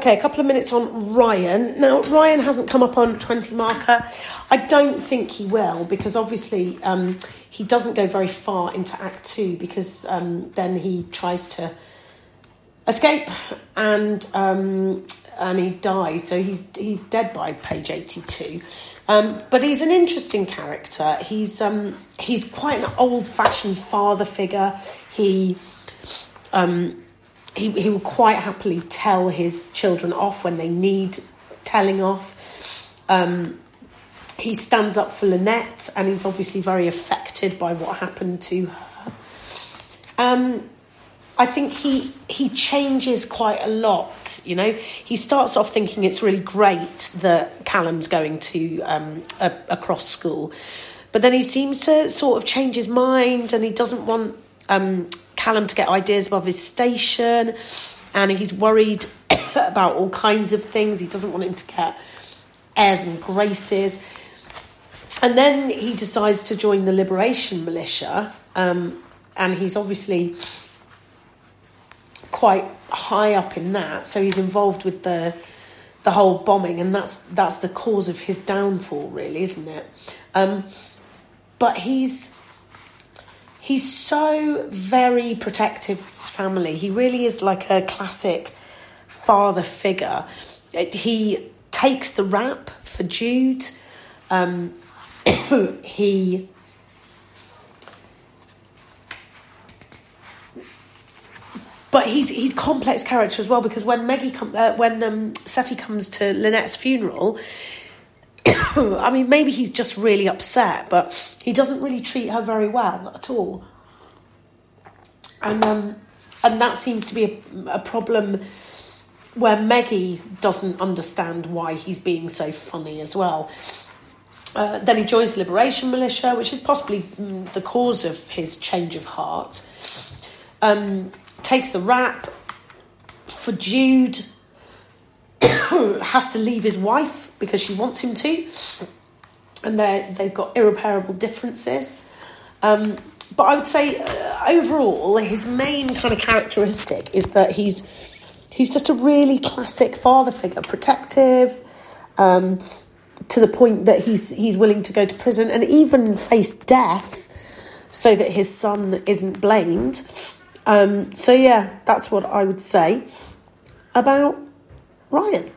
Okay, a couple of minutes on Ryan. Now, Ryan hasn't come up on 20 marker. I don't think he will because obviously um, he doesn't go very far into Act Two because um, then he tries to escape and um, and he dies. So he's he's dead by page 82. Um, but he's an interesting character. He's um, he's quite an old fashioned father figure. He um, he, he will quite happily tell his children off when they need telling off. Um, he stands up for Lynette, and he's obviously very affected by what happened to her. Um, I think he he changes quite a lot. You know, he starts off thinking it's really great that Callum's going to um, a, a cross school, but then he seems to sort of change his mind, and he doesn't want um, Callum to get ideas above his station, and he's worried about all kinds of things. He doesn't want him to get airs and graces. And then he decides to join the Liberation Militia, um, and he's obviously quite high up in that. So he's involved with the the whole bombing, and that's that's the cause of his downfall, really, isn't it? Um, but he's he's so very protective of his family. He really is like a classic father figure. He takes the rap for Jude. Um, he but he's he's complex character as well because when Meggie com- uh, when um, Sephy comes to Lynette's funeral, I mean, maybe he's just really upset, but he doesn't really treat her very well at all. And um, and that seems to be a, a problem where Meggie doesn't understand why he's being so funny as well. Uh, then he joins the Liberation Militia, which is possibly mm, the cause of his change of heart. Um, takes the rap for Jude has to leave his wife because she wants him to, and they they've got irreparable differences. Um, but I would say uh, overall, his main kind of characteristic is that he's he's just a really classic father figure, protective, um, to the point that he's he's willing to go to prison and even face death so that his son isn't blamed. Um, so yeah, that's what I would say about Ryan.